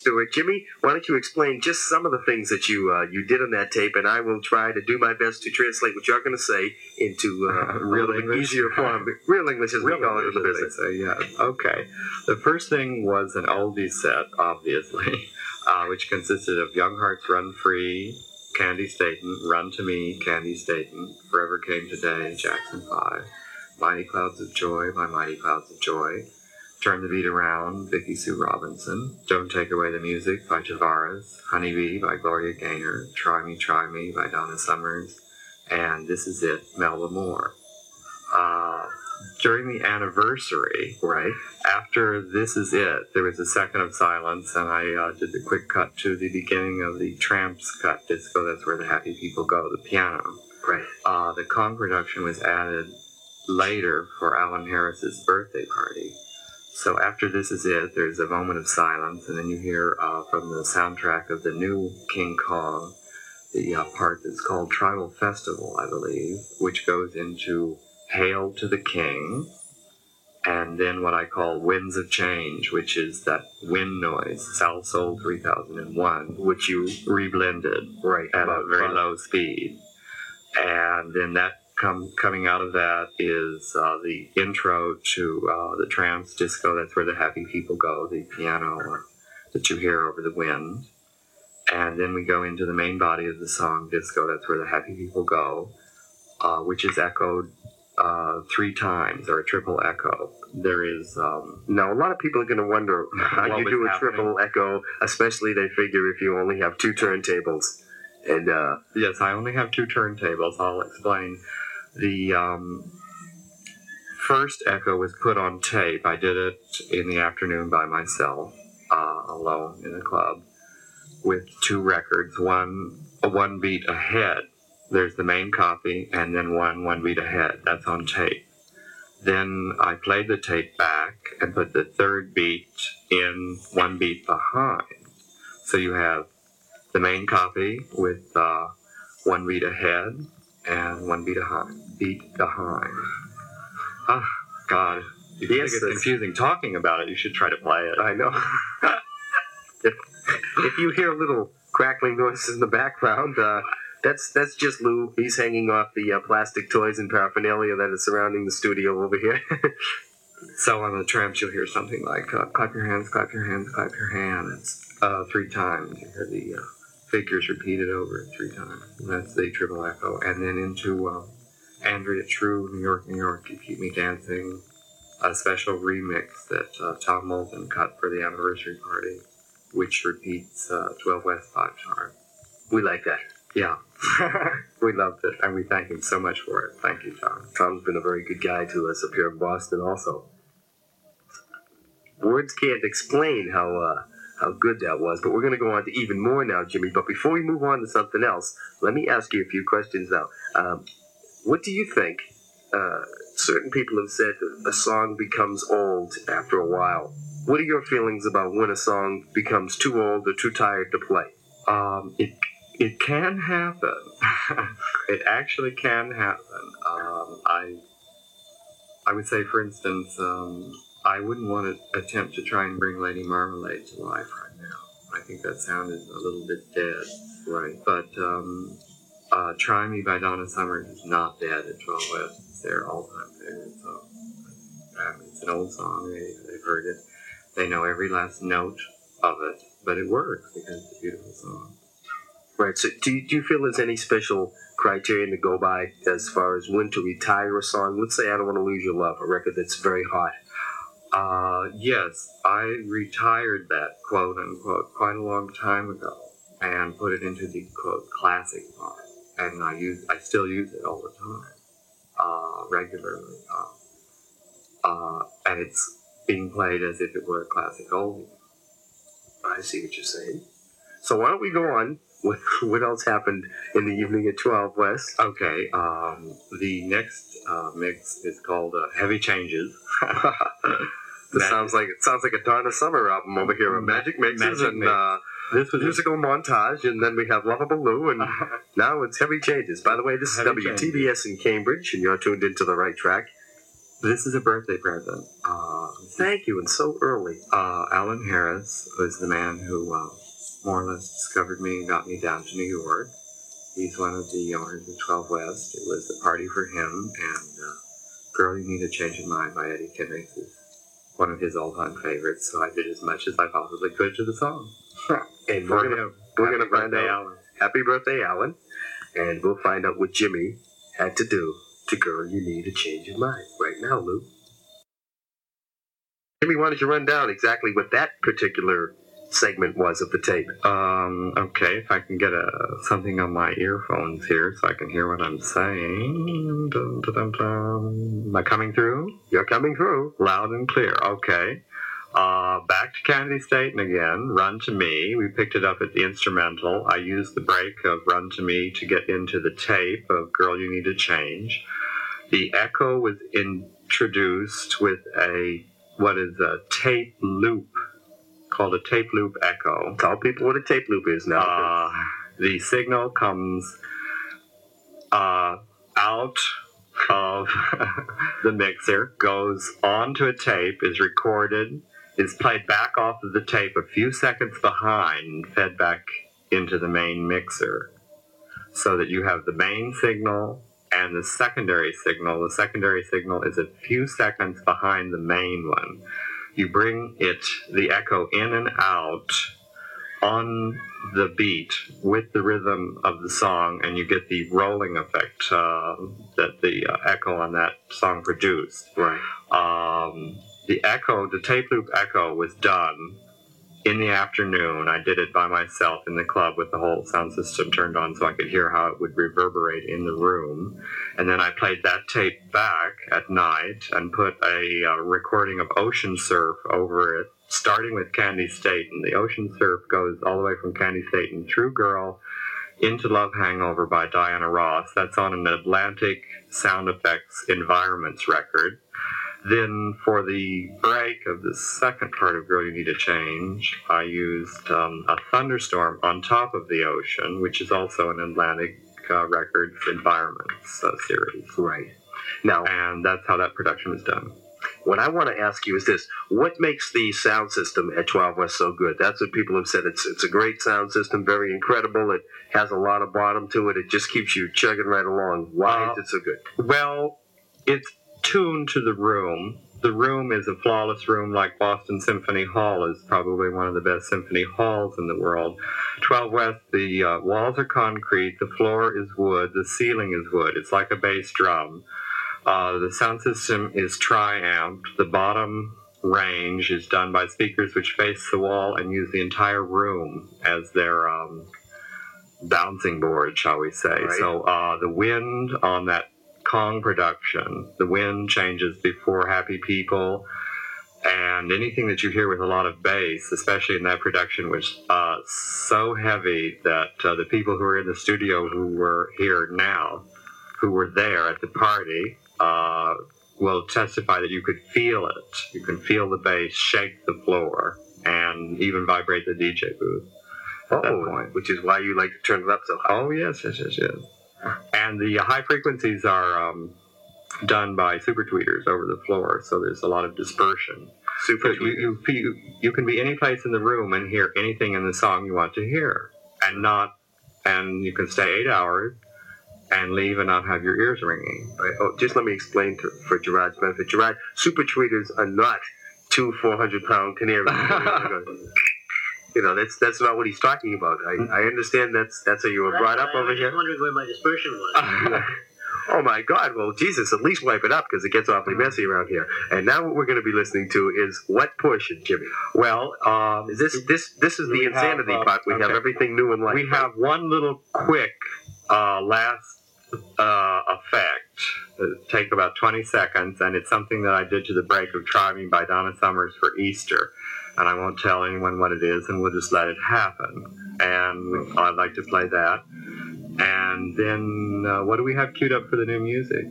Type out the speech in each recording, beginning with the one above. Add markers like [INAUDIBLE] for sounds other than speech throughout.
Stuard. Jimmy, why don't you explain just some of the things that you uh, you did on that tape, and I will try to do my best to translate what you're going to say into uh, [LAUGHS] real English, easier form, real English as real we call English, it in the business. say, yeah. Okay. The first thing was an oldie set, obviously, [LAUGHS] uh, which consisted of Young Hearts Run Free, Candi Staton, Run to Me, Candi Staton, Forever Came Today, Jackson 5, Mighty Clouds of Joy by Mighty Clouds of Joy, Turn the Beat Around, Vicki Sue Robinson, Don't Take Away the Music by Tavares, Honeybee by Gloria Gaynor, Try Me, Try Me by Donna Summers, and This Is It, Melba Moore. Uh, during the anniversary, Right. after This Is It, there was a second of silence, and I uh, did the quick cut to the beginning of the Trammps cut disco. That's where the happy people go, the piano. Right. Uh, the Kong production was added later for Alan Harris's birthday party. So after This Is It, there's a moment of silence, and then you hear uh, from the soundtrack of the new King Kong the uh, part that's called Tribal Festival, I believe, which goes into Hail to the King, and then what I call Winds of Change, which is that wind noise, South Soul 3001, which you reblended Right. at a very low speed. And then that come coming out of that is uh, the intro to uh, the Trammps disco. That's where the happy people go. The piano uh, that you hear over the wind. And then we go into the main body of the song disco. That's where the happy people go, uh, which is echoed uh, three times or a triple echo. There is um, Now, a lot of people are going to wonder [LAUGHS] how you do a happening? triple echo, especially they figure if you only have two turntables. And uh, Yes, I only have two turntables. I'll explain. The um, first echo was put on tape. I did it in the afternoon by myself, uh, alone in a club, with two records. One one beat ahead. There's the main copy, and then one one beat ahead. That's on tape. Then I played the tape back and put the third beat in one beat behind. So you have the main copy with uh, one beat ahead and one beat behind. Beat behind. Ah, God. You think Yes, it's confusing talking about it. You should try to play it. I know. [LAUGHS] if, if you hear a little crackling noises in the background, uh, that's that's just Lou. He's hanging off the uh, plastic toys and paraphernalia that is surrounding the studio over here. [LAUGHS] So on the Trammps, you'll hear something like uh, "clap your hands, clap your hands, clap your hands" uh, three times. You hear the uh, figures repeated over three times. And that's the triple echo. And then into uh, Andrea True, New York, New York, "You Keep Me Dancing," a special remix that uh, Tom Moulton cut for the anniversary party, which repeats uh, 12 West Five Star. we like that. Yeah, [LAUGHS] we loved it, and we thank him so much for it. Thank you, Tom. Tom's been a very good guy to us up here in Boston, also. Words can't explain how uh, how good that was, but we're going to go on to even more now, Jimmy. But before we move on to something else, let me ask you a few questions now. Um, what do you think? Uh, certain people have said a song becomes old after a while. What are your feelings about when a song becomes too old or too tired to play? Um, it it can happen. [LAUGHS] it actually can happen. Um, I I would say, for instance, um, I wouldn't want to attempt to try and bring Lady Marmalade to life right now. I think that sound is a little bit dead. Right. But um, uh, "Try Me" by Donna Summers is not dead at 12 West. It's their all-time favorite song. Um, it's an old song. They, they've heard it. They know every last note of it, but it works because it's a beautiful song. Right. So, do you, do you feel there's any special criterion to go by as far as when to retire a song? Let's say I don't want to lose your love, a record that's very hot. Uh, yes, I retired that quote unquote quite a long time ago and put it into the quote classic part, and I use I still use it all the time, uh, regularly, uh, uh, and it's being played as if it were a classic oldie. I see what you're saying. So why don't we go on? What, what else happened in the evening at 12 West? Okay, um, the next uh, mix is called uh, Heavy Changes. [LAUGHS] This Magic- sounds like it sounds like a Donna Summer album over here. A magic mixes Magic and uh, This was musical montage, and then we have Lovable Lou, and now it's Heavy Changes. By the way, this is Heavy WTBS in Cambridge, and you're tuned into the right track. This is a birthday present. Uh, Thank you, and so early. uh, Alan Harris was the man who uh, more or less discovered me and got me down to New York. He's one of the owners of 12 West. It was the party for him, and uh, Girl You Need a Change of Mind by Eddie Kendricks is one of his all-time favorites, so I did as much as I possibly could to the song. [LAUGHS] And we're gonna we're gonna find birthday, out. Alan. Happy birthday, Alan. And we'll find out what Jimmy had to do to Girl You Need a Change of Mind right now, Lou. Jimmy, why don't you run down exactly what that particular segment was of the tape? Um, okay, if I can get a, something on my earphones here so I can hear what I'm saying. Dun, dun, dun. Am I coming through? You're coming through. Loud and clear. Okay. Uh, back to Kennedy State and again. Run to Me. We picked it up at the instrumental. I used the break of Run to Me to get into the tape of Girl You Need to Change. The echo was introduced with a what is a tape loop called a tape loop echo. Tell people what a tape loop is now. Uh, the signal comes uh, out of [LAUGHS] the mixer, goes onto a tape, is recorded, is played back off of the tape a few seconds behind, fed back into the main mixer. So that you have the main signal and the secondary signal. The secondary signal is a few seconds behind the main one. You bring it, the echo, in and out on the beat with the rhythm of the song, and you get the rolling effect uh, that the uh, echo on that song produced. right. Um, the echo, the tape loop echo, was done in the afternoon. I did it by myself in the club with the whole sound system turned on so I could hear how it would reverberate in the room. And then I played that tape back at night and put a uh, recording of Ocean Surf over it, starting with Candi Staton. And the Ocean Surf goes all the way from Candi Staton and True Girl into Love Hangover by Diana Ross. That's on an Atlantic Sound Effects Environments record. Then for the break of the second part of Girl You Need a Change, I used um, a thunderstorm on top of the ocean, which is also an Atlantic uh, Records Environments uh, series. Right. Now, And that's how that production was done. what I want to ask you is this: What makes the sound system at 12 West so good? That's what people have said. It's it's a great sound system, very incredible. It has a lot of bottom to it. It just keeps you chugging right along. Why Uh, is it so good? Well, it's tuned to the room. The room is a flawless room, like Boston Symphony Hall is probably one of the best symphony halls in the world. 12 West, the uh, walls are concrete, the floor is wood, the ceiling is wood. It's like a bass drum. Uh, the sound system is tri-amped. The bottom range is done by speakers which face the wall and use the entire room as their um, bouncing board, shall we say. Right. So uh, the wind on that Kong production, the wind changes before Happy People, and anything that you hear with a lot of bass, especially in that production, was uh, so heavy that uh, the people who are in the studio who were here now, who were there at the party, uh, will testify that you could feel it. You can feel the bass shake the floor and even vibrate the DJ booth. at that Oh, point. which is why you like to turn it up so high. Oh yes, yes, yes, yes. And the high frequencies are um, done by super tweeters over the floor, so there's a lot of dispersion. Super. You, you, you can be any place in the room and hear anything in the song you want to hear, and not, and you can stay eight hours and leave and not have your ears ringing. Right. Oh, just let me explain to, for Gerard's benefit. Gerard, super tweeters are not two 400 pound canaries. [LAUGHS] [LAUGHS] you know, that's that's not what he's talking about. I, I understand that's that's how you were brought up I over was here. just wondering where my dispersion was. [LAUGHS] Oh my God! Well, Jesus, at least wipe it up because it gets awfully messy around here. And now what we're going to be listening to is what portion, Jimmy. well, um, this this this is the We have, insanity uh, part? We have everything new in life. we have one little quick uh, last uh, effect. It'll take about 20 seconds, and it's something that I did to the break of Try Me by Donna Summers for Easter. And I won't tell anyone what it is, and we'll just let it happen. And I'd like to play that. And then, uh, what do we have queued up for the new music?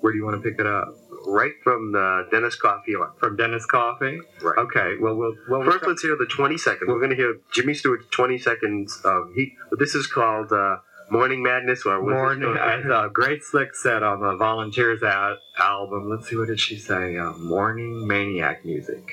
Where do you want to pick it up? right from the Dennis Coffey on. From Dennis Coffey? Right. Okay, well, we'll, well First, let's hear the 20 seconds. We're going to hear Jimmy Stuard's 20 seconds of he. This is called uh, Morning Madness or Morning, uh, Grace Slick said on the Volunteers Out album. Let's see, what did she say? Uh, morning maniac music.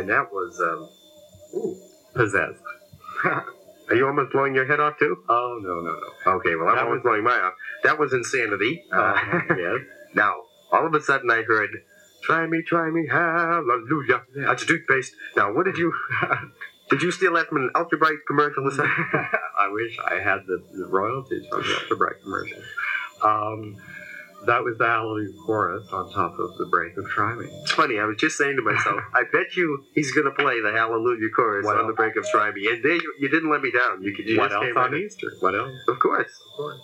And that was. Um, ooh. Possessed. [LAUGHS] Are you almost blowing your head off too? Oh, no, no, no. Okay, well I'm That always was- blowing mine off. That was insanity. Uh, Uh, [LAUGHS] yes. now, all of a sudden I heard, "Try me, try me, hallelujah." That's a toothpaste. Now, what did you? [LAUGHS] did you steal that from an Ultra Brite commercial? I wish I had the, the royalties from the Ultra Brite commercial. Um, that was the Hallelujah chorus on top of the break of Try It's funny. I was just saying to myself, [LAUGHS] I bet you he's going to play the Hallelujah chorus What on the break of Try and there you, you didn't let me down. You, could- you what just else came on right. Easter? What else? Of course. Of course.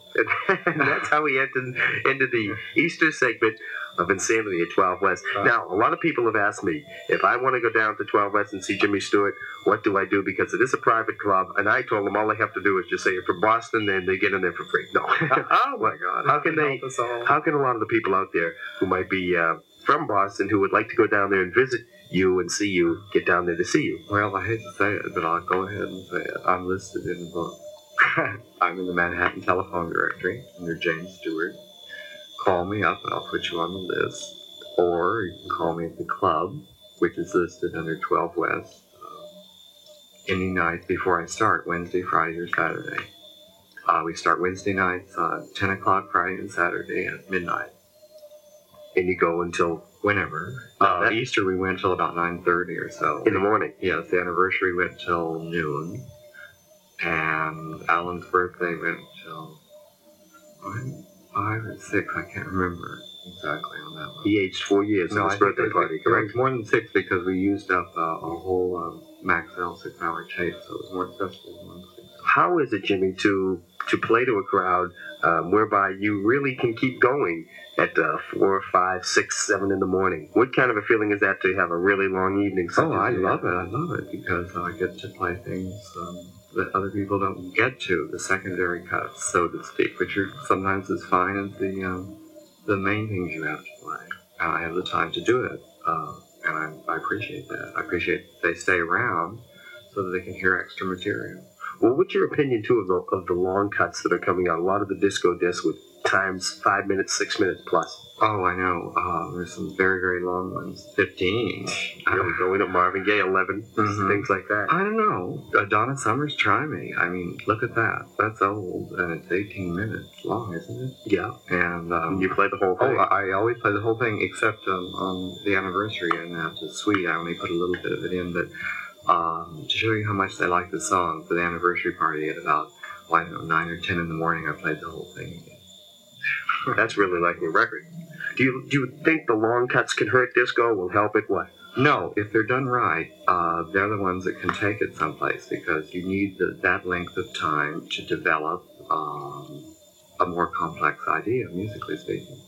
And [LAUGHS] that's how we entered into the Easter segment of Insanity at 12 West. Right. Now, a lot of people have asked me if I want to go down to 12 West and see Jimmy Stuard, what do I do? Because it is a private club, and I told them all they have to do is just say you're from Boston, and they get in there for free. No. [LAUGHS] oh my God! How can they- help us all? How can a lot of the people out there who might be uh, from Boston who would like to go down there and visit you and see you get down there to see you? Well, I hate to say it, but I'll go ahead and say it. I'm listed in the book. [LAUGHS] I'm in the Manhattan telephone directory under James Stuard. Call me up and I'll put you on the list. Or you can call me at the club, which is listed under 12 West, uh, any night before I start, Wednesday, Friday, or Saturday. Uh, we start Wednesday nights, uh, 10 o'clock Friday and Saturday at midnight. And you go until Whenever. Uh, that- Easter we went till about 9.30 or so. in the morning. Yes, the anniversary went till noon, and Alan's birthday went till five or six. I can't remember exactly on that one. He aged four years on I his birthday party, correct? more than six because we used up uh, a whole um, Maxell six-hour tape, so it was more stressful than six. How is it, Jimmy, to to play to a crowd um, whereby you really can keep going at uh, four, five, six, seven in the morning? What kind of a feeling is that to have a really long evening? Oh, I love it. I love it because I get to play things um, that other people don't get to, the secondary cuts, so to speak, which are sometimes as fine as the um, the main things you have to play. And I have the time to do it, uh, and I, I appreciate that. I appreciate they stay around so that they can hear extra material. Well, what's your opinion too of the of the long cuts that are coming out? A lot of the disco discs with times five minutes, six minutes plus. Oh, I know. Uh, there's some very, very long ones. 15. You know, going to Marvin Gaye, 11, Mhm. things like that. I don't know. Donna Summer's Try Me. I mean, look at that. That's old, and it's 18 minutes long, isn't it? Yeah. And um, you play the whole Oh, thing. I I always play the whole thing except um, on the anniversary, and that's a suite. I only put a little bit of it in, but um, to show you how much they like the song for the anniversary party at about, well, I don't know, 9 or 10 in the morning, I played the whole thing again. That's really like a record. Do you do you think the long cuts can hurt disco? Will help it? What? No, if they're done right, uh, they're the ones that can take it someplace because you need the, that length of time to develop um, a more complex idea, musically speaking.